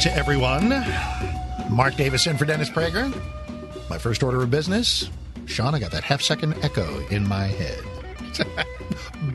to everyone. Mark Davis in for Dennis Prager. My first order of business. Sean, I got that half second echo in my head.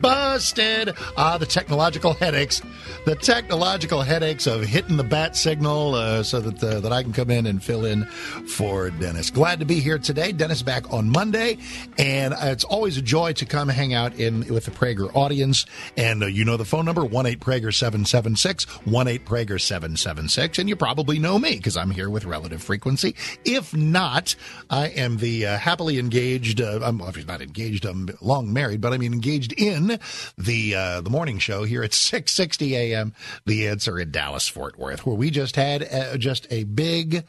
Busted! Ah, the technological headaches. The technological headaches of hitting the bat signal uh, so that uh, that I can come in and fill in for Dennis. Glad to be here today. Dennis back on Monday, and it's always a joy to come hang out in with the Prager audience. And uh, you know the phone number one eight Prager seven seven six one eight Prager seven seven six, and you probably know me because I'm here with relative frequency. If not, I am the uh, happily engaged. Uh, I'm obviously not engaged. I'm long married, but I mean engaged in the uh, the morning show here at six sixty a.m. The Answer in Dallas Fort Worth, where we just had uh, just a big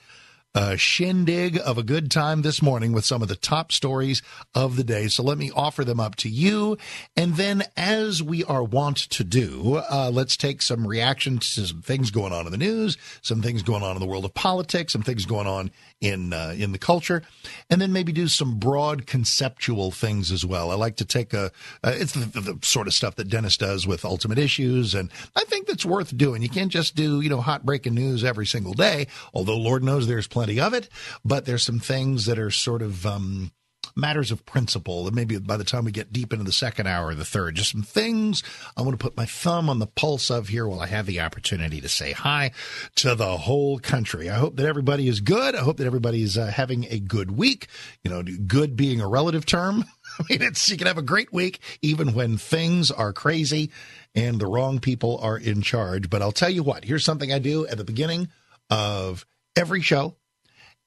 uh, shindig of a good time this morning with some of the top stories of the day. So let me offer them up to you. And then, as we are wont to do, uh, let's take some reactions to some things going on in the news, some things going on in the world of politics, some things going on in uh, in the culture, and then maybe do some broad conceptual things as well. I like to take a uh, it's the, the, the sort of stuff that Dennis does with Ultimate Issues, and I think that's worth doing. You can't just do you know hot breaking news every single day, although Lord knows there's plenty of it. But there's some things that are sort of um, matters of principle. And maybe by the time we get deep into the second hour or the third, just some things I want to put my thumb on the pulse of here while I have the opportunity to say hi to the whole country. I hope that everybody is good. I hope that everybody is uh, having a good week. You know, good being a relative term. I mean, it's, you can have a great week even when things are crazy and the wrong people are in charge. But I'll tell you what, here's something I do at the beginning of every show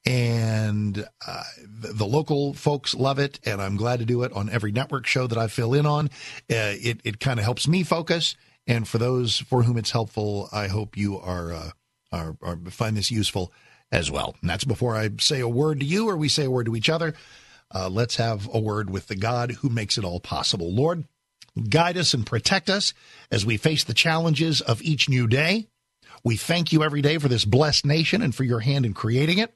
and uh, the, local folks love it, and I'm glad to do it on every network show that I fill in on. Uh, it it kind of helps me focus, and for those for whom it's helpful, I hope you are, uh, are, are find this useful as well. And that's before I say a word to you or we say a word to each other. Uh, let's have a word with the God who makes it all possible. Lord, guide us and protect us as we face the challenges of each new day. We thank you every day for this blessed nation and for your hand in creating it.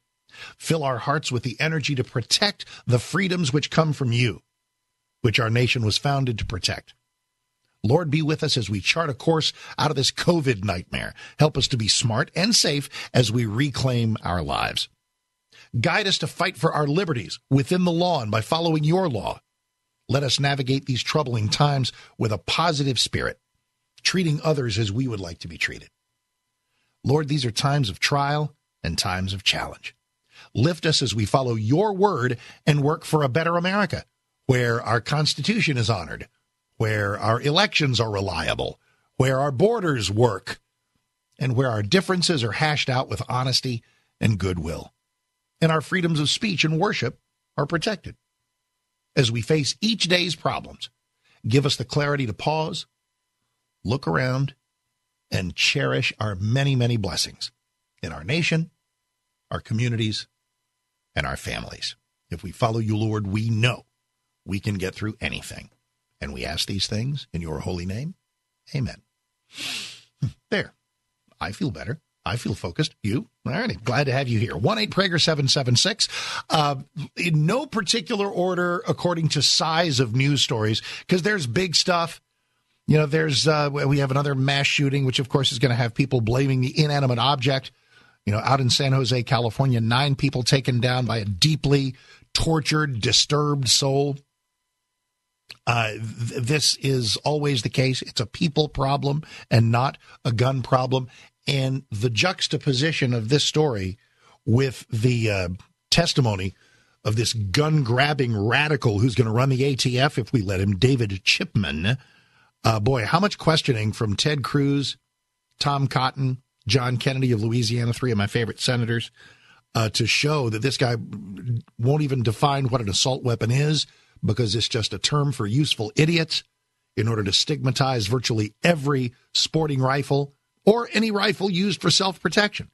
Fill our hearts with the energy to protect the freedoms which come from you, which our nation was founded to protect. Lord, be with us as we chart a course out of this COVID nightmare. Help us to be smart and safe as we reclaim our lives. Guide us to fight for our liberties within the law and by following your law. Let us navigate these troubling times with a positive spirit, treating others as we would like to be treated. Lord, these are times of trial and times of challenge. Lift us as we follow your word and work for a better America, where our Constitution is honored, where our elections are reliable, where our borders work, and where our differences are hashed out with honesty and goodwill, and our freedoms of speech and worship are protected. As we face each day's problems, give us the clarity to pause, look around, and cherish our many, many blessings in our nation, our communities, and our families. If we follow you, Lord, we know we can get through anything. And we ask these things in your holy name. Amen. There. I feel better. I feel focused. You? All right. Glad to have you here. 1 8 Prager 776. Uh, in no particular order according to size of news stories, because there's big stuff. You know, there's, uh, we have another mass shooting, which of course is going to have people blaming the inanimate object. You know, out in San Jose, California, nine people taken down by a deeply tortured, disturbed soul. Uh, th- this is always the case. It's a people problem and not a gun problem. And the juxtaposition of this story with the uh, testimony of this gun grabbing radical who's going to run the ATF if we let him, David Chipman, Uh, boy, how much questioning from Ted Cruz, Tom Cotton, John Kennedy of Louisiana, three of my favorite senators, uh, to show that this guy won't even define what an assault weapon is because it's just a term for useful idiots in order to stigmatize virtually every sporting rifle or any rifle used for self protection.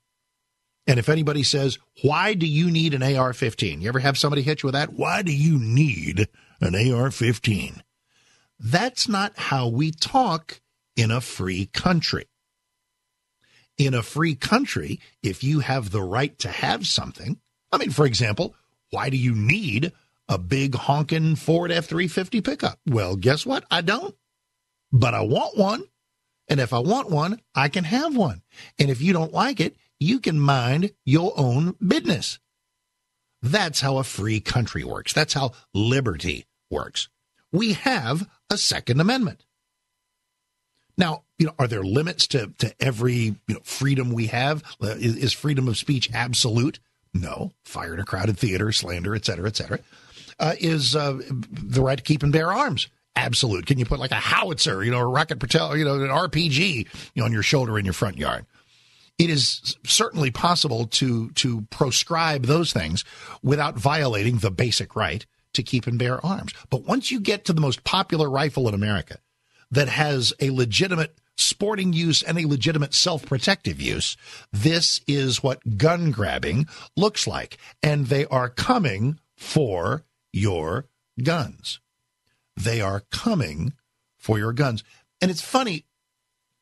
And if anybody says, why do you need an AR 15? You ever have somebody hit you with that? Why do you need an AR 15? That's not how we talk in a free country. In a free country, if you have the right to have something, I mean, for example, why do you need a big honking Ford F 350 pickup? Well, guess what? I don't. But I want one. And if I want one, I can have one. And if you don't like it, you can mind your own business. That's how a free country works. That's how liberty works. We have a Second Amendment. Now, you know, are there limits to, to every you know, freedom we have? Is, is, freedom of speech absolute? No. Fire in a crowded theater, slander, et cetera, et cetera. Uh, is uh, the right to keep and bear arms absolute? Can you put like a howitzer, you know, a rocket propelled, you know, an RPG you know, on your shoulder in your front yard? It is certainly possible to to proscribe those things without violating the basic right to keep and bear arms. But once you get to the most popular rifle in America that has a legitimate sporting use and a legitimate self protective use. This is what gun grabbing looks like. And they are coming for your guns. They are coming for your guns. And it's funny,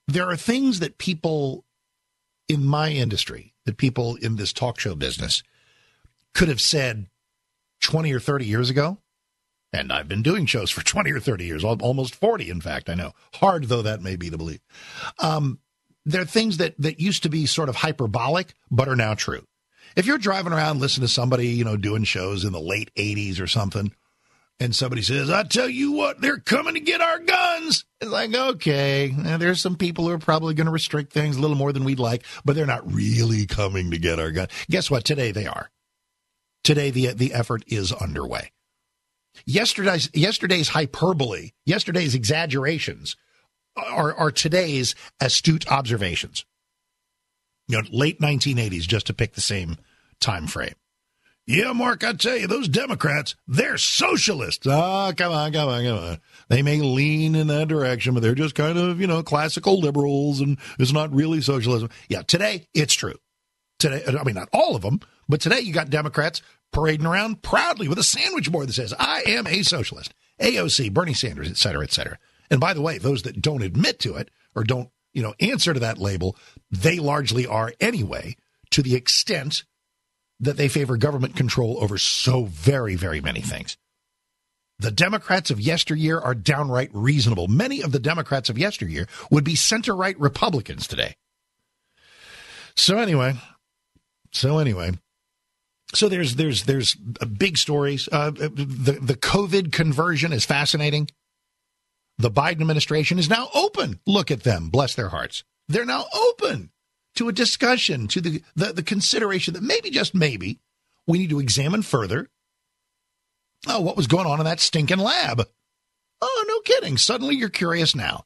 there are things that people in my industry, that people in this talk show business could have said 20 or 30 years ago and I've been doing shows for 20 or 30 years, almost 40, in fact, I know. Hard though that may be to believe. Um, there are things that, that used to be sort of hyperbolic, but are now true. If you're driving around listening to somebody, you know, doing shows in the late 80s or something, and somebody says, I tell you what, they're coming to get our guns. It's like, okay, there's some people who are probably going to restrict things a little more than we'd like, but they're not really coming to get our guns. Guess what? Today they are. Today the, the effort is underway. Yesterday's yesterday's hyperbole, yesterday's exaggerations are, are today's astute observations. You know, late 1980s, just to pick the same time frame. Yeah, Mark, I tell you, those Democrats, they're socialists. Ah, oh, come on, come on, come on. They may lean in that direction, but they're just kind of, you know, classical liberals and it's not really socialism. Yeah, today it's true. Today, I mean, not all of them, but today you got Democrats parading around proudly with a sandwich board that says, I am a socialist, AOC, Bernie Sanders, et cetera, et cetera. And by the way, those that don't admit to it or don't, you know, answer to that label, they largely are anyway, to the extent that they favor government control over so very, very many things. The Democrats of yesteryear are downright reasonable. Many of the Democrats of yesteryear would be center right Republicans today. So anyway, so anyway, so there's there's there's big stories. Uh, the the COVID conversion is fascinating. The Biden administration is now open. Look at them, bless their hearts. They're now open to a discussion, to the, the, the consideration that maybe just maybe we need to examine further. Oh, what was going on in that stinking lab? Oh, no kidding. Suddenly you're curious now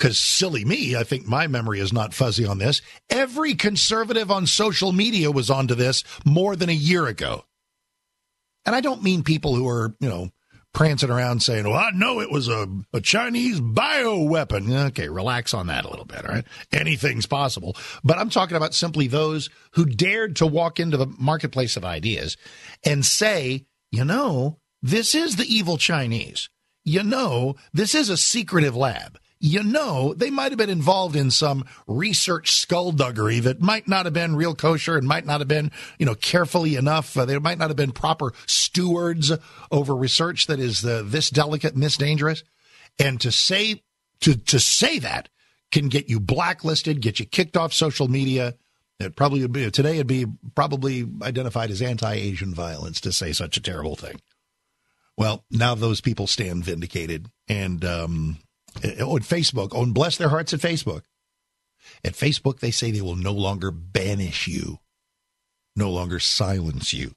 because silly me, I think my memory is not fuzzy on this. Every conservative on social media was onto this more than a year ago. And I don't mean people who are, you know, prancing around saying, well, I know it was a, a Chinese bio weapon. Okay, relax on that a little bit, all right? Anything's possible. But I'm talking about simply those who dared to walk into the marketplace of ideas and say, you know, this is the evil Chinese. You know, this is a secretive lab you know they might have been involved in some research skullduggery that might not have been real kosher and might not have been, you know, carefully enough. Uh, they might not have been proper stewards over research that is uh, this delicate and this dangerous. And to say to to say that can get you blacklisted, get you kicked off social media. It probably would be today. It'd be probably identified as anti-Asian violence to say such a terrible thing. Well, now those people stand vindicated, and um, uh, on Facebook, on bless their hearts at Facebook. At Facebook, they say they will no longer banish you, no longer silence you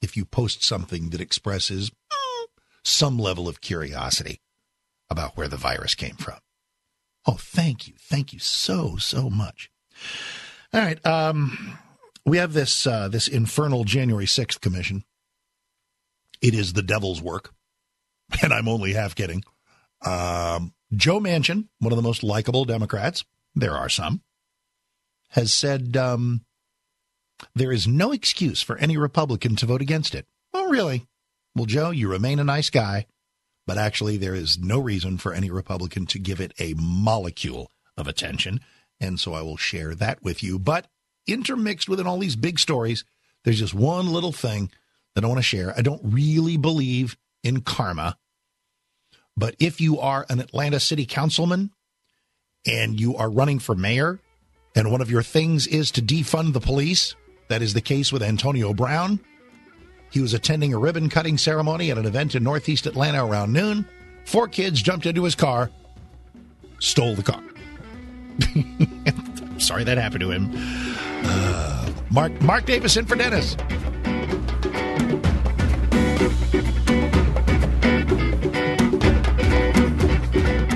if you post something that expresses mm, some level of curiosity about where the virus came from. Oh, thank you. Thank you so, so much. All right. Um, we have this uh, this infernal January 6th commission. It is the devil's work. And I'm only half kidding. Um, Joe Manchin, one of the most likable Democrats, there are some, has said um, there is no excuse for any Republican to vote against it. Oh, really? Well, Joe, you remain a nice guy, but actually, there is no reason for any Republican to give it a molecule of attention. And so I will share that with you. But intermixed within all these big stories, there's just one little thing that I want to share. I don't really believe in karma, but if you are an Atlanta city councilman and you are running for mayor, and one of your things is to defund the police, that is the case with Antonio Brown. He was attending a ribbon cutting ceremony at an event in Northeast Atlanta around noon. Four kids jumped into his car, stole the car. Sorry that happened to him. Uh, Mark Mark Davis in for Dennis.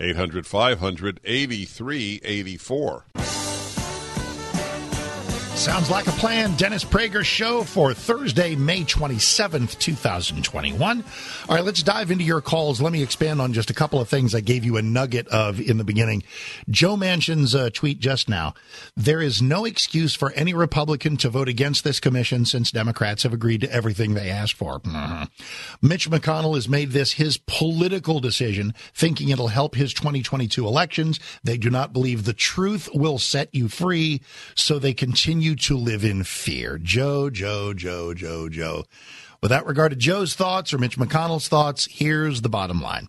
800 500 8384. Sounds like a plan. Dennis Prager Show for Thursday, May 27th, 2021. All right, let's dive into your calls. Let me expand on just a couple of things I gave you a nugget of in the beginning. Joe Manchin's uh, tweet just now. There is no excuse for any Republican to vote against this commission since Democrats have agreed to everything they asked for. Mm-hmm. Mitch McConnell has made this his political decision, thinking it'll help his 2022 elections. They do not believe the truth will set you free, so they continue to live in fear. Joe, Joe, Joe, Joe, Joe. Without regard to Joe's thoughts or Mitch McConnell's thoughts, here's the bottom line.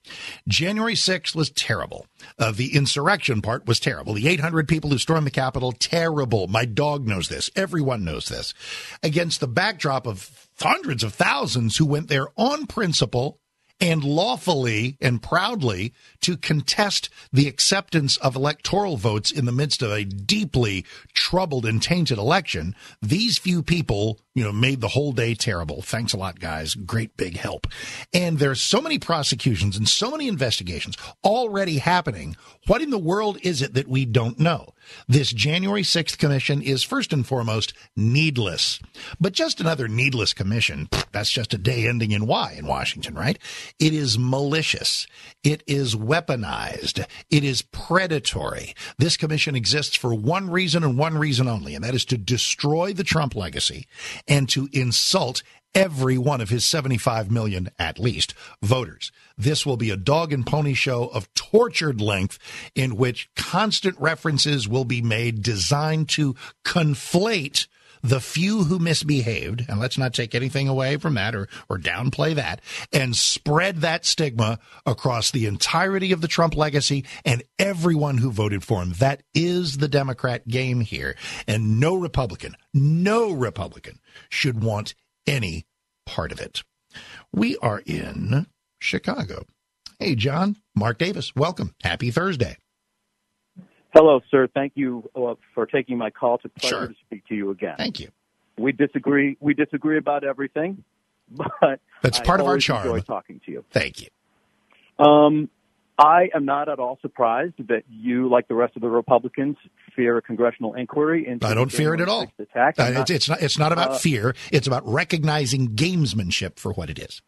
January 6th was terrible. Uh, the insurrection part was terrible. The 800 people who stormed the Capitol, terrible. My dog knows this. Everyone knows this. Against the backdrop of hundreds of thousands who went there on principle and lawfully and proudly to contest the acceptance of electoral votes in the midst of a deeply troubled and tainted election, these few people, you know, made the whole day terrible. Thanks a lot, guys. Great big help. And there's so many prosecutions and so many investigations already happening. What in the world is it that we don't know? This January 6th commission is first and foremost needless. But just another needless commission, that's just a day ending in Y in Washington, right? It is malicious. It is weaponized. It is predatory. This commission exists for one reason and one reason only, and that is to destroy the Trump legacy and to insult every one of his 75 million, at least, voters. This will be a dog and pony show of tortured length in which constant references will be made designed to conflate the few who misbehaved, and let's not take anything away from that or, or downplay that, and spread that stigma across the entirety of the Trump legacy and everyone who voted for him. That is the Democrat game here. And no Republican, no Republican should want any part of it. We are in Chicago. Hey, John, Mark Davis, welcome. Happy Thursday. Hello, sir. Thank you uh, for taking my call. It's a pleasure Sure. to speak to you again. Thank you. We disagree. We disagree about everything, but That's I part of our charm. Enjoy talking to you. Thank you. Um, I am not at all surprised that you, like the rest of the Republicans, fear a congressional inquiry into I don't fear it at all. Attack. Uh, it's, not- it's not. It's not about uh, fear. It's about recognizing gamesmanship for what it is.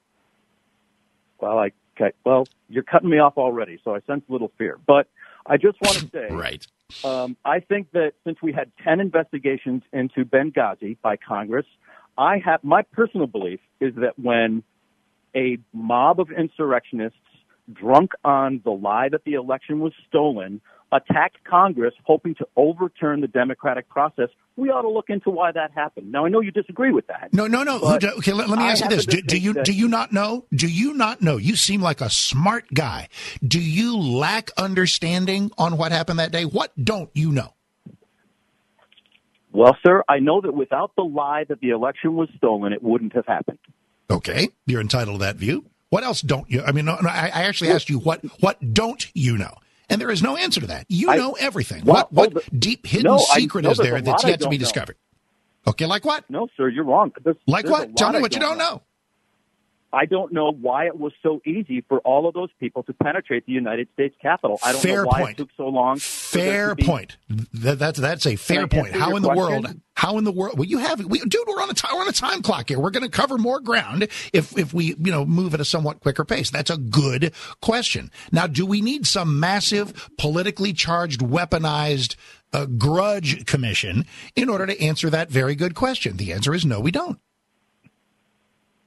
well, I, okay. Well, you're cutting me off already, so I sense a little fear. But I just want to say Right. Um, I think that since we had 10 investigations into Benghazi by Congress, I have my personal belief is that when a mob of insurrectionists drunk on the lie that the election was stolen attacked Congress hoping to overturn the democratic process, we ought to look into why that happened. Now, I know you disagree with that. No, no, no. Okay, let, let me I ask you this: do, do you do you not know? Do you not know? You seem like a smart guy. Do you lack understanding on what happened that day? What don't you know? Well, sir, I know that without the lie that the election was stolen, it wouldn't have happened. Okay, you're entitled to that view. What else don't you? I mean, no, no, I, I actually asked you what what don't you know, and there is no answer to that. You I- know everything. Well, what what oh, it. deep hidden No, secret is there that's yet to be know. discovered? Okay, like what? No, sir, you're wrong. There's- Like there's what? Tell me what you don't know. I don't know why it was so easy for all of those people to penetrate the United States Capitol. I don't Fair know why point. it took so long. Fair be- point. That, that's that's a fair point. How in the question? world? How in the world? Well, you have, we, dude. We're on a time, we're on a time clock here. We're going to cover more ground if if we you know move at a somewhat quicker pace. That's a good question. Now, do we need some massive politically charged, weaponized uh, grudge commission in order to answer that very good question? The answer is no. We don't.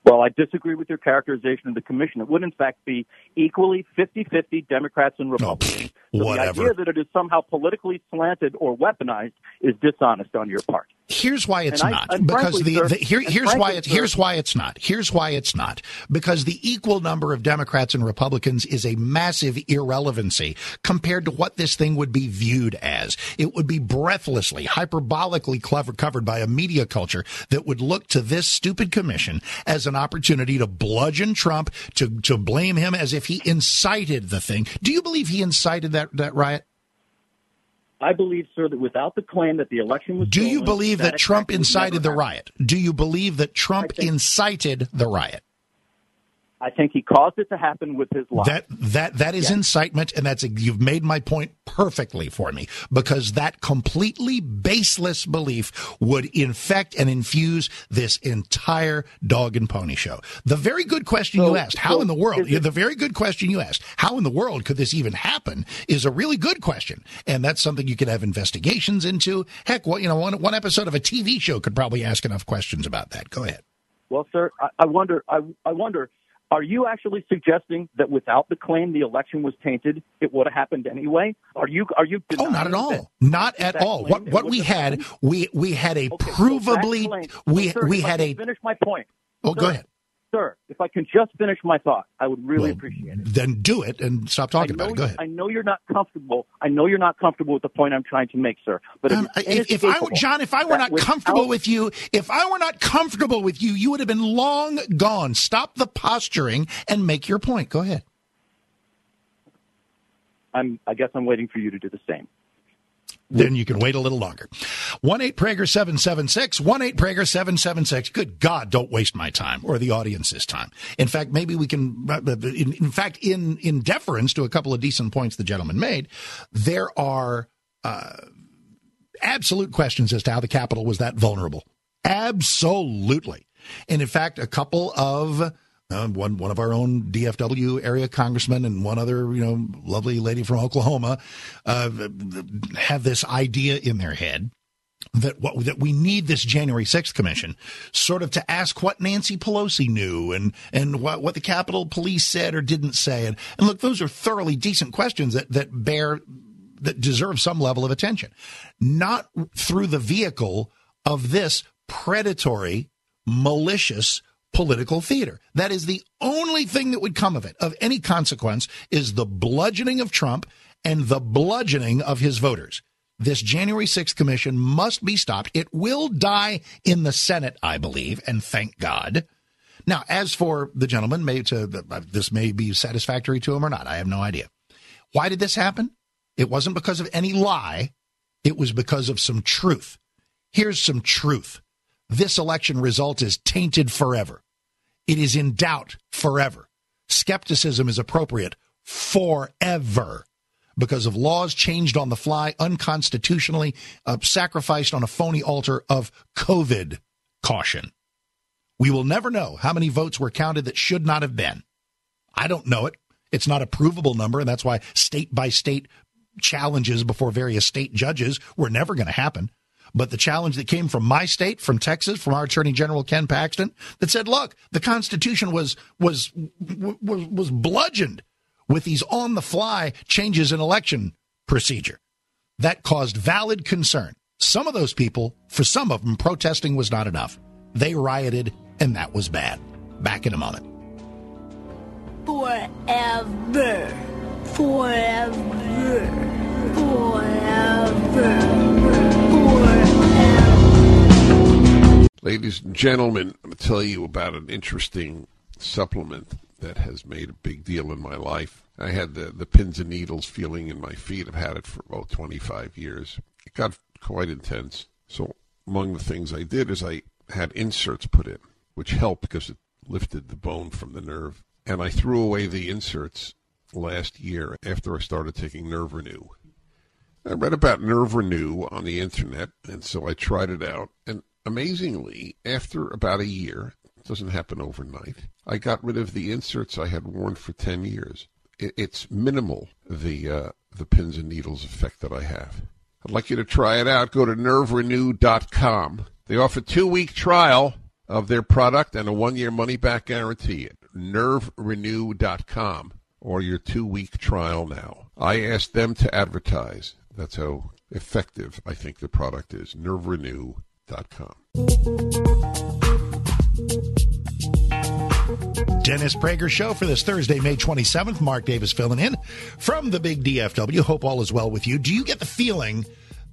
Well, I disagree with your characterization of the commission. It would, in fact, be equally 50-50 Democrats and oh, Republicans. so Oh, whatever. the idea that it is somehow politically slanted or weaponized is dishonest on your part. Here's why it's I- not because frankly, the, the here, here's why frankly, it's sir- here's why it's not. Here's why it's not because the equal number of Democrats and Republicans is a massive irrelevancy compared to what this thing would be viewed as. It would be breathlessly, hyperbolically clever covered by a media culture that would look to this stupid commission as an opportunity to bludgeon Trump, to to blame him as if he incited the thing. Do you believe he incited that that riot? I believe, sir, that without the claim that the election was Do you believe that Trump incited the riot? Do you believe that Trump incited the riot? I think he caused it to happen with his lie. That that that is incitement, and that's you've made my point perfectly for me because that completely baseless belief would infect and infuse this entire dog and pony show. The very good question So- you asked, how so in the world? it- the very good question you asked, how in the world could this even happen? Is a really good question, and that's something you could have investigations into. Heck, what you know, one one episode of a TV show could probably ask enough questions about that. Go ahead. Well, sir, I, I wonder. I, I wonder. Are you actually suggesting that without the claim the election was tainted, it would have happened anyway? Are you? Are you? Oh, not at all. that- Not at all. What what we had, happened? we we had a Okay, so provably claim- we Sir, we had a. finish my point. Oh, Sir, go ahead. Sir. If I can just finish my thought, I would really Well, appreciate it. Then do it and stop talking about it. Go ahead. I know you're not comfortable. I know you're not comfortable with the point I'm trying to make, sir. But Um, if, if I John, if I were not without- comfortable with you, if I were not comfortable with you, you would have been long gone. Stop the posturing and make your point. Go ahead. I'm, I guess I'm waiting for you to do the same. Then you can wait a little longer. One eight Prager seven seven six one eight Prager seven seven six. Good God, don't waste my time or the audience's time. In fact, maybe we can. In, in fact, in in deference to a couple of decent points the gentleman made, there are uh, absolute questions as to how the Capitol was that vulnerable. Absolutely, and in fact, a couple of uh, one one of our own DFW area congressmen and one other you know lovely lady from Oklahoma uh, have this idea in their head that what that we need this January 6th commission sort of to ask what Nancy Pelosi knew and and what what the Capitol Police said or didn't say. And and look those are thoroughly decent questions that that bear that deserve some level of attention. Not through the vehicle of this predatory malicious political theater. That is the only thing that would come of it, of any consequence, is the bludgeoning of Trump and the bludgeoning of his voters. This January 6th commission must be stopped. It will die in the Senate, I believe, and thank God. Now, as for the gentleman, may to uh, this may be satisfactory to him or not. I have no idea. Why did this happen? It wasn't because of any lie. It was because of some truth. Here's some truth. This election result is tainted forever. It is in doubt forever. Skepticism is appropriate forever because of laws changed on the fly, unconstitutionally, uh, sacrificed on a phony altar of COVID caution. We will never know how many votes were counted that should not have been. I don't know it. It's not a provable number, and that's why state by state challenges before various state judges were never going to happen. But the challenge that came from my state, from Texas, from our Attorney General Ken Paxton, that said, "Look, the Constitution was was was was bludgeoned with these on the fly changes in election procedure." That caused valid concern. Some of those people, for some of them, protesting was not enough. They rioted, and that was bad. Back in a moment. Forever. Forever. Forever. Ladies and gentlemen, I'm going to tell you about an interesting supplement that has made a big deal in my life. I had the, the pins and needles feeling in my feet. I've had it for about 25 years. It got quite intense. So, among the things I did is I had inserts put in, which helped because it lifted the bone from the nerve. And I threw away the inserts last year after I started taking Nerve Renew. I read about Nerve Renew on the internet, and so I tried it out. And amazingly, after about a year, it doesn't happen overnight, I got rid of the inserts I had worn for 10 years. It's minimal, the, uh, the pins and needles effect that I have. I'd like you to try it out. Go to nerverenew.com. They offer two week trial of their product and a one year money back guarantee at nerverenew.com or your two week trial now. I asked them to advertise. That's how effective I think the product is. nerverenew.com. Dennis Prager Show for this Thursday, May 27th. Mark Davis filling in from the big DFW. Hope all is well with you. Do you get the feeling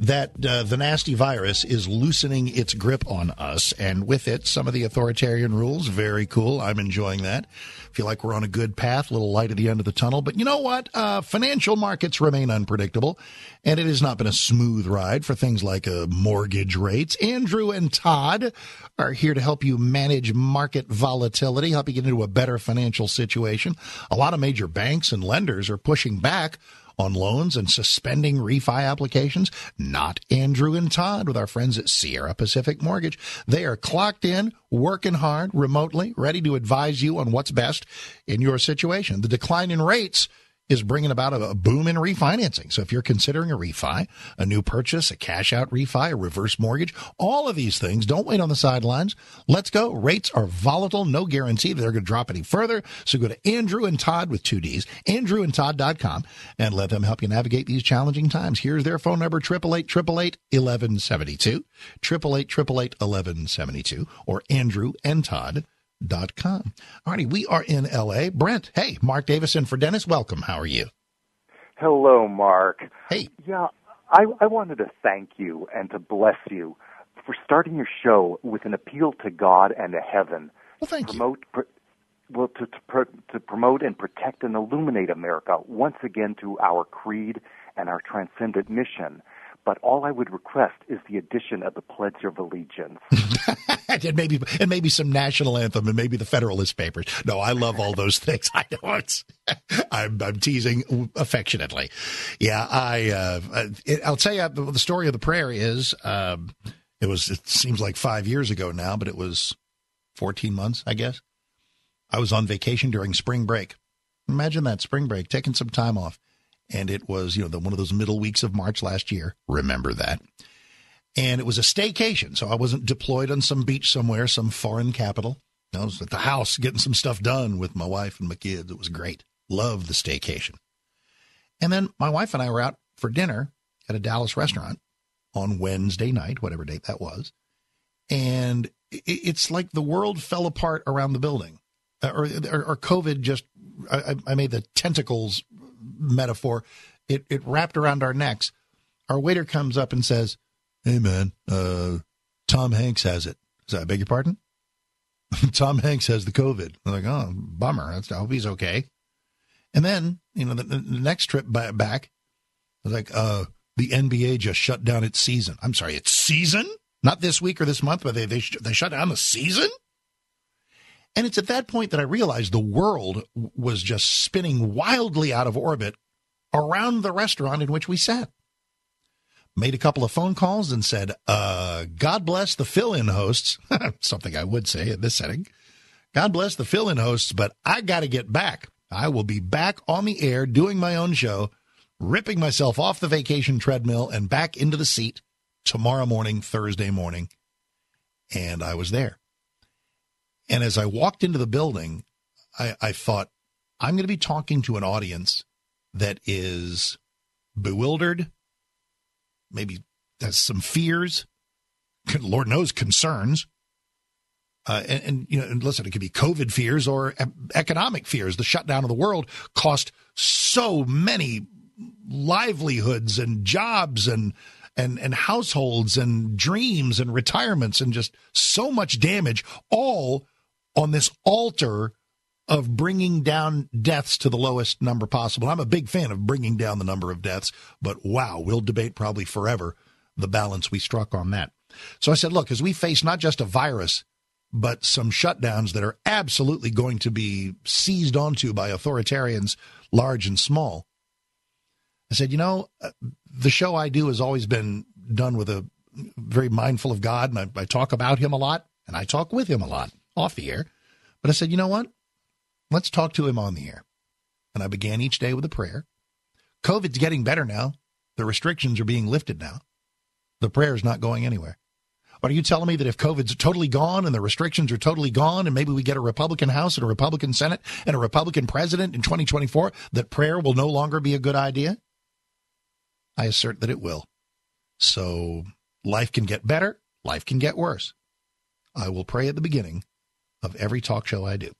that uh, the nasty virus is loosening its grip on us, and with it, some of the authoritarian rules. Very cool. I'm enjoying that. Feel like we're on a good path, little light at the end of the tunnel. But you know what? Uh, financial markets remain unpredictable, and it has not been a smooth ride for things like uh, mortgage rates. Andrew and Todd are here to help you manage market volatility, help you get into a better financial situation. A lot of major banks and lenders are pushing back on loans and suspending refi applications. Not Andrew and Todd with our friends at Sierra Pacific Mortgage. They are clocked in, working hard remotely, ready to advise you on what's best in your situation. The decline in rates is bringing about a, boom in refinancing. So if you're considering a refi, a new purchase, a cash out refi, a reverse mortgage, all of these things, don't wait on the sidelines. Let's go. Rates are volatile. No guarantee they're going to drop any further. So go to Andrew and Todd with two D's, andrewandtodd.com and let them help you navigate these challenging times. Here's their phone number, 888 1172, 888 1172 or Andrew and Todd dot com. Alrighty, we are in LA. Brent, hey, Mark Davis in for Dennis. Welcome. How are you? Hello, Mark. Hey. Yeah, I, I wanted to thank you and to bless you for starting your show with an appeal to God and to heaven. Well, thank promote, you. Pr- well, to, to, to promote and protect and illuminate America once again through our creed and our transcendent mission but all I would request is the addition of the Pledge of Allegiance. and maybe and maybe some national anthem and maybe the Federalist Papers. No, I love all those things. I know it's I'm, I'm teasing affectionately. Yeah, I uh, I'll tell you the story of the prayer is um, it was it seems like five years ago now, but it was 14 months, I guess. I was on vacation during spring break. Imagine that spring break, taking some time off and it was you know the, one of those middle weeks of March last year. Remember that. And it was a staycation, so I wasn't deployed on some beach somewhere, some foreign capital. I was at the house getting some stuff done with my wife and my kids. It was great. Loved the staycation. And then my wife and I were out for dinner at a Dallas restaurant on Wednesday night, whatever date that was. And it's like the world fell apart around the building, uh, or, or, or COVID just, I, I made the tentacles metaphor, it, it wrapped around our necks. Our waiter comes up and says, Hey, man, uh, Tom Hanks has it. So I beg your pardon? Tom Hanks has the COVID. I'm like, oh, bummer. That's, I hope he's okay. And then, you know, the, the next trip back, I was like, uh, the NBA just shut down its season. I'm sorry, its season? Not this week or this month, but they, they, they shut down the season? And it's at that point that I realized the world was just spinning wildly out of orbit around the restaurant in which we sat. Made a couple of phone calls and said, uh, God bless the fill in hosts. Something I would say in this setting. God bless the fill in hosts, but I got to get back. I will be back on the air doing my own show ripping myself off the vacation treadmill and back into the seat tomorrow morning, Thursday morning. And I was there. And as I walked into the building, I, I thought, I'm going to be talking to an audience that is bewildered, maybe has some fears, Lord knows concerns. Uh, and, and, you know, and listen, it could be COVID fears or economic fears. The shutdown of the world cost so many livelihoods and jobs and and and households and dreams and retirements and just so much damage, all on this altar of bringing down deaths to the lowest number possible. I'm a big fan of bringing down the number of deaths, but wow, we'll debate probably forever the balance we struck on that. So I said, look, as we face not just a virus, but some shutdowns that are absolutely going to be seized onto by authoritarians, large and small. I said, you know, uh, the show I do has always been done with a very mindful of God, and I, I talk about Him a lot, and I talk with Him a lot off the air. But I said, you know what? Let's talk to Him on the air. And I began each day with a prayer. COVID's getting better now. The restrictions are being lifted now. The prayer is not going anywhere. But are you telling me that if COVID's totally gone and the restrictions are totally gone and maybe we get a Republican House and a Republican Senate and a Republican president in 2024, that prayer will no longer be a good idea? I assert that it will. So life can get better, life can get worse. I will pray at the beginning of every talk show I do.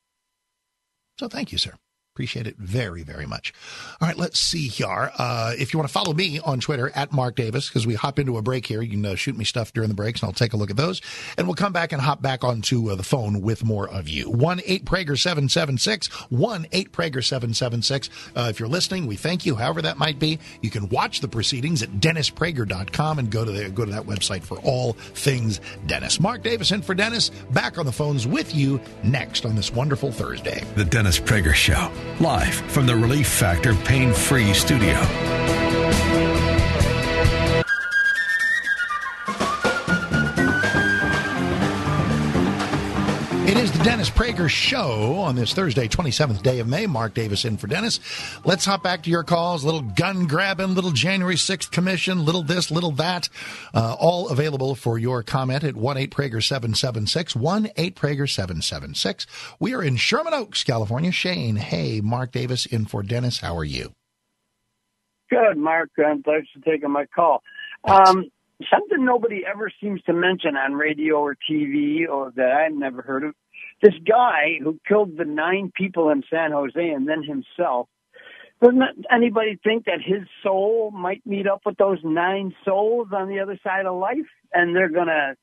So thank you, sir. Appreciate it very, very much. All right, let's see here. Uh, if you want to follow me on Twitter at Mark Davis, because we hop into a break here, you can uh, shoot me stuff during the breaks and I'll take a look at those. And we'll come back and hop back onto uh, the phone with more of you. 1 8 Prager 776, 1 8 Prager 776. Uh, if you're listening, we thank you, however that might be. You can watch the proceedings at DennisPrager.com and go to, the, go to that website for all things Dennis. Mark Davis in for Dennis, back on the phones with you next on this wonderful Thursday. The Dennis Prager Show live from the Relief Factor Pain Free Studio. The Dennis Prager Show on this Thursday, 27th day of May. Mark Davis in for Dennis. Let's hop back to your calls. Little gun grabbing, little January 6th commission, little this, little that. Uh, all available for your comment at 1 8 Prager 776. 1 8 Prager 776. We are in Sherman Oaks, California. Shane, hey, Mark Davis in for Dennis. How are you? Good, Mark. Um, thanks for taking my call. Um, something nobody ever seems to mention on radio or TV or that I've never heard of. This guy who killed the nine people in San Jose and then himself. Doesn't anybody think that his soul might meet up with those nine souls on the other side of life and they're going to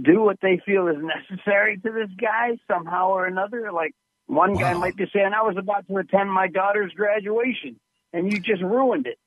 do what they feel is necessary to this guy somehow or another? Like one wow. guy might be saying, I was about to attend my daughter's graduation and you just ruined it.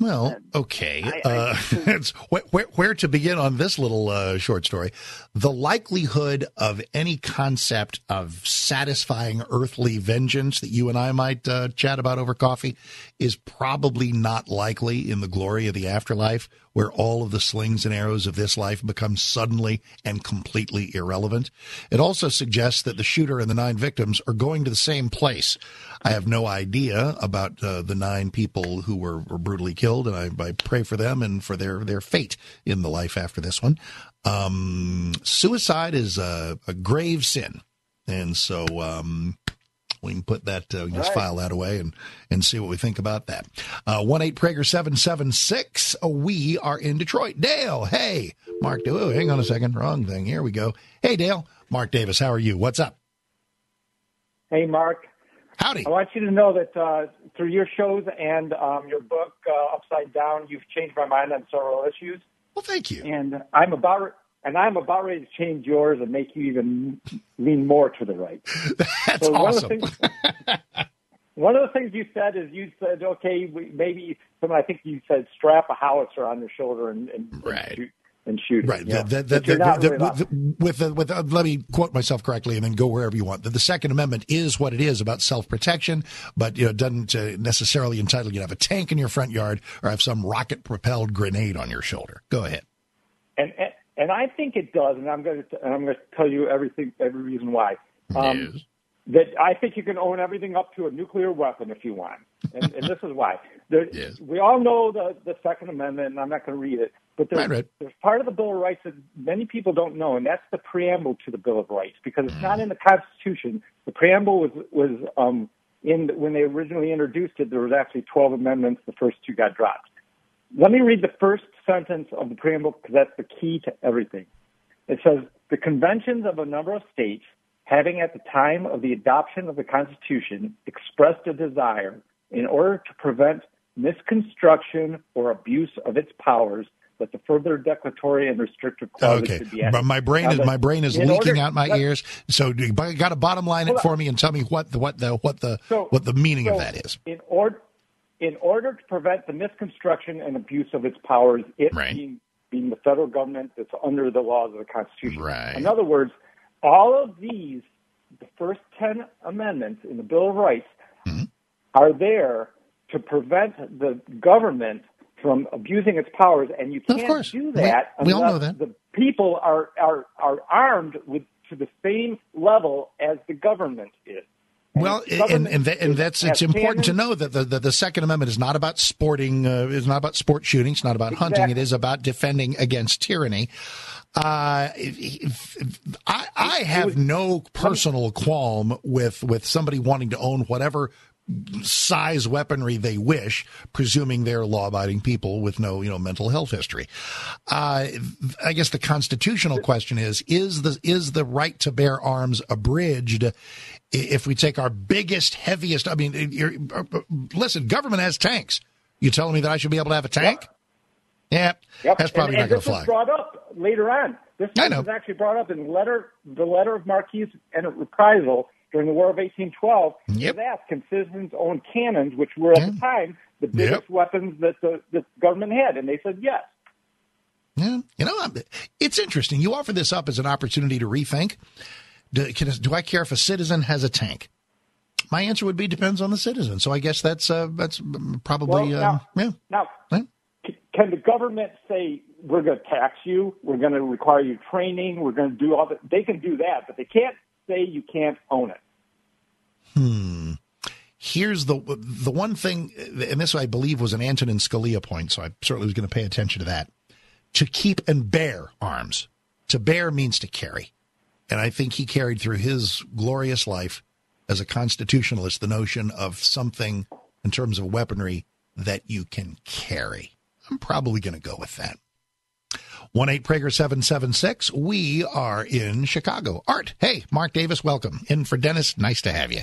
Well, okay. I, I, uh, where, where, to begin on this little uh, short story. The likelihood of any concept of satisfying earthly vengeance that you and I might uh, chat about over coffee is probably not likely in the glory of the afterlife, where all of the slings and arrows of this life become suddenly and completely irrelevant. It also suggests that the shooter and the nine victims are going to the same place. I have no idea about uh, the nine people who were, were brutally killed, and I, I, pray for them and for their, their fate in the life after this one. Um, suicide is a, a, grave sin. And so um, we can put that, uh, we can just right. file that away and, and see what we think about that. Uh, 1 8 Prager 776. We are in Detroit. Dale, hey. Mark, oh, hang on a second. Wrong thing. Here we go. Hey, Dale. Mark Davis, how are you? What's up? Hey, Mark. Howdy. I want you to know that uh, through your shows and um, your book, uh, Upside Down, you've changed my mind on several issues. Well, thank you. And I'm about and I'm about ready to change yours and make you even lean more to the right. That's so awesome. One of, things, one of the things you said is you said, okay, maybe someone I think you said strap a howitzer on your shoulder and, and, right. and shoot and shooting. Right. Yeah. The, the, the, with the, with uh, let me quote myself correctly, and then go wherever you want. The, Second Amendment is what it is about self protection, but you know doesn't uh, necessarily entitle you to have a tank in your front yard or have some rocket propelled grenade on your shoulder. Go ahead. And, and I think it does, and I'm going to and I'm going to tell you everything every reason why. Um, yes. that I think you can own everything up to a nuclear weapon if you want, and, and this is why. There, Yes. We all know the the Second Amendment, and I'm not going to read it, but there's, right. there's part of the Bill of Rights that many people don't know, and that's the preamble to the Bill of Rights because it's not in the Constitution. The preamble was was um, in when they originally introduced it. There was actually 12 amendments. The first two got dropped. Let me read the first sentence of the preamble because that's the key to everything. It says the conventions of a number of states having at the time of the adoption of the Constitution expressed a desire in order to prevent misconstruction or abuse of its powers that the further declaratory and restrictive clauses Okay, should be added. but my brain is my brain is leaking order- out my ears. So you got to bottom line it for me and tell me what the what the what the So- what the meaning of that is. In order, in order to prevent the misconstruction and abuse of its powers, it Right. being, being the federal government that's under the laws of the Constitution. Right. In other words, all of these, the first 10 amendments in the Bill of Rights, Mm-hmm. are there to prevent the government from abusing its powers, and you can't do We- that we all know unless that. the people are, are, are armed with to the same level as the government is. Well, and and, that, and that's it's important to know that the, the, the Second Amendment is not about sporting, uh, is not about sport shooting, it's not about hunting. it is about defending against tyranny. Uh, I, I have no personal qualm with with somebody wanting to own whatever size weaponry they wish, presuming they're law-abiding people with no, you know, mental health history. Uh, I guess the constitutional question is: is the is the right to bear arms abridged? If we take our biggest, heaviest, I mean, you're, uh, uh, listen, government has tanks. You telling me that I should be able to have a tank? Yeah, Yep. that's probably and, not going to this fly. was brought up later on. This I know. was actually brought up in letter, the letter of marque and reprisal during the War of 1812. Yep. It asked, can citizens own cannons, which were at the time the biggest Yep. weapons that the, the government had? And they said yes. Yeah, you know, it's interesting. You offer this up as an opportunity to rethink. Do, can, do I care if a citizen has a tank? My answer would be depends on the citizen. So I guess that's uh, that's probably Well, um, yeah. Now, c- can the government say we're going to tax you, we're going to require you training, we're going to do all that? They can do that, but they can't say you can't own it. Hmm. Here's the the one thing, and this I believe was an Antonin Scalia point, so I certainly was going to pay attention to that. To keep and bear arms. To bear means to carry, and I think he carried through his glorious life as a constitutionalist the notion of something in terms of weaponry that you can carry. I'm probably going to go with that. One eight Prager seven seven six. We are in Chicago. Art, hey, Mark Davis, welcome in for Dennis. Nice to have you.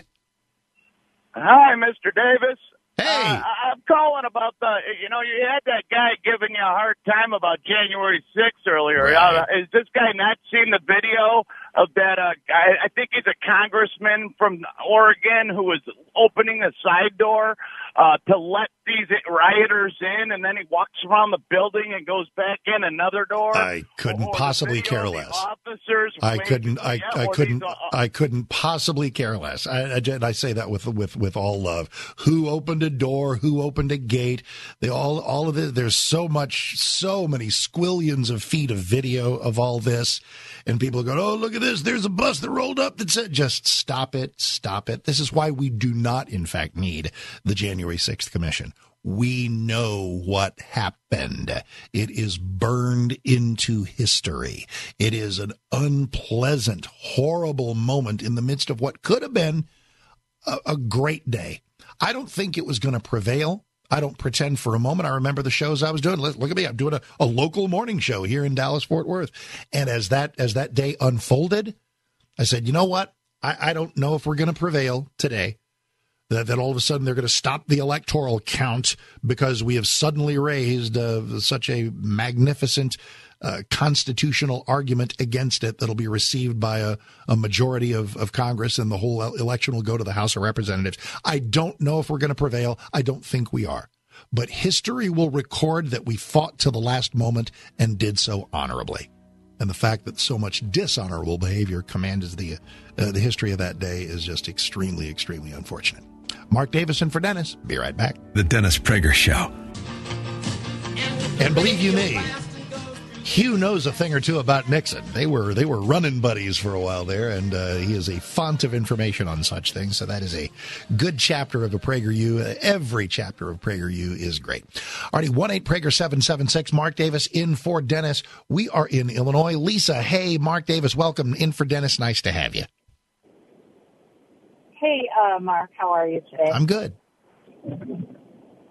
Hi, Mr. Davis. Hey. Uh, I- I'm calling about the, you know, you had that guy giving you a hard time about January 6th earlier. Right. Uh, is this guy not seen the video of that uh, guy? I think he's a congressman from Oregon who was opening a side door uh, to let these rioters in, and then he walks around the building and goes back in another door. I couldn't possibly care less. Officers I couldn't. I, I couldn't. these, uh, I couldn't possibly care less. I, I, I say that with with with all love. Who opened a door? Who opened a gate? They all all of this. There's so much, so many squillions of feet of video of all this, and people go, "Oh, look at this! There's a bus that rolled up that said." Just stop it! Stop it! This is why we do not, in fact, need the January 6th commission. We know what happened. It is burned into history. It is an unpleasant, horrible moment in the midst of what could have been a, a great day. I don't think it was going to prevail. I don't pretend for a moment. I remember the shows I was doing. Look look at me. I'm doing a, a local morning show here in Dallas, Fort Worth. And as that, as that day unfolded, I said, you know what? I, I don't know if we're going to prevail today that, that all of a sudden they're going to stop the electoral count because we have suddenly raised uh, such a magnificent uh, constitutional argument against it that'll be received by a, a majority of, of Congress and the whole election will go to the House of Representatives. I don't know if we're going to prevail. I don't think we are. But history will record that we fought to the last moment and did so honorably. And the fact that so much dishonorable behavior commands the uh, the history of that day is just extremely, extremely unfortunate. Mark Davis in for Dennis. Be right back. The Dennis Prager Show. And believe you me, Hugh knows a thing or two about Nixon. They were they were running buddies for a while there, and uh, he is a font of information on such things. So that is a good chapter of a PragerU. Every chapter of PragerU is great. Alrighty, one eight Prager seven seven six. Mark Davis in for Dennis. We are in Illinois. Lisa, hey, Mark Davis, welcome in for Dennis. Nice to have you. Hey, uh, Mark, how are you today? I'm good.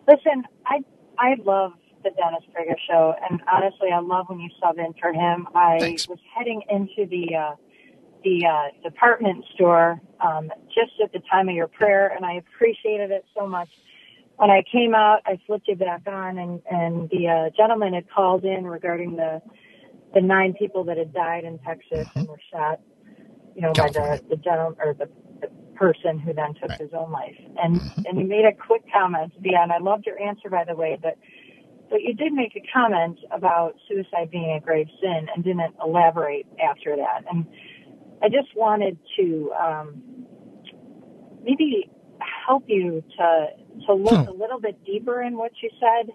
Listen, I I love the Dennis Prager show, and honestly, I love when you sub in for him. I Thanks. was heading into the uh, the uh, department store um, just at the time of your prayer, and I appreciated it so much. When I came out, I flipped you back on, and and the uh, gentleman had called in regarding the the nine people that had died in Texas and were shot, you know, by the the gentleman or the, the person who then took his own life. And and you made a quick comment end. I loved your answer, by the way, but but you did make a comment about suicide being a grave sin and didn't elaborate after that. And I just wanted to um, maybe help you to to look a little bit deeper in what you said.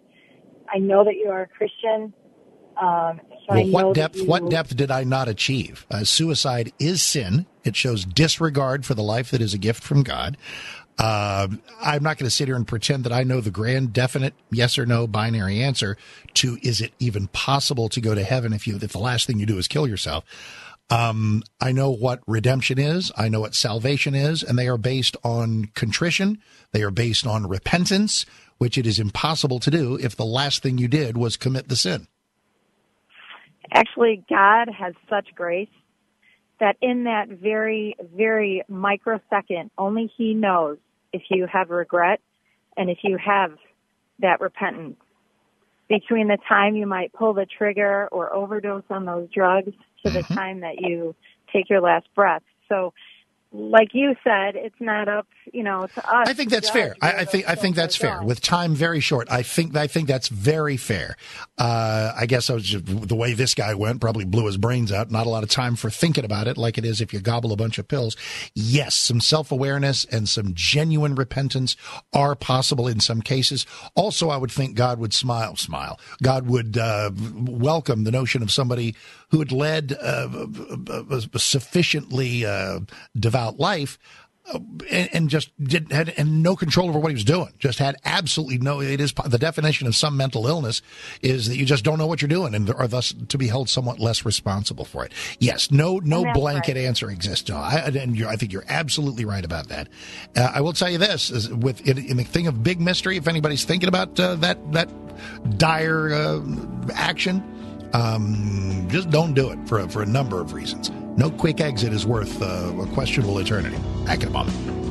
I know that you are a Christian. Um, so I Well, what depth? you- What depth did I not achieve? Uh, suicide is sin. It shows disregard for the life that is a gift from God. Uh, I'm not going to sit here and pretend that I know the grand, definite yes or no binary answer to is it even possible to go to heaven if you if the last thing you do is kill yourself. Um, I know what redemption is. I know what salvation is, and they are based on contrition. They are based on repentance, which it is impossible to do if the last thing you did was commit the sin. actually God has such grace that in that very, very microsecond, only He knows if you have regret and if you have that repentance. Between the time you might pull the trigger or overdose on those drugs to the mm-hmm. time that you take your last breath. So, like you said, it's not up, you know, to us. I think that's fair. I, I think I think that's fair. With time very short, I think I think that's very fair. Uh, I guess I was just, the way this guy went probably blew his brains out. Not a lot of time for thinking about it, like it is if you gobble a bunch of pills. Yes, some self awareness and some genuine repentance are possible in some cases. Also, I would think God would smile, smile. God would uh, welcome the notion of somebody who had led uh, a, a- a sufficiently uh, devout life and, and just did had and no control over what he was doing. Just had absolutely no. It is the definition of some mental illness is that you just don't know what you're doing and are thus to be held somewhat less responsible for it. Yes, no, no blanket right. answer exists. No, I, and I think you're absolutely right about that. Uh, I will tell you this: is with in, in the thing of big mystery, if anybody's thinking about uh, that that dire uh, action, um, just don't do it for for a number of reasons. No quick exit is worth uh, a questionable eternity. Back in a moment.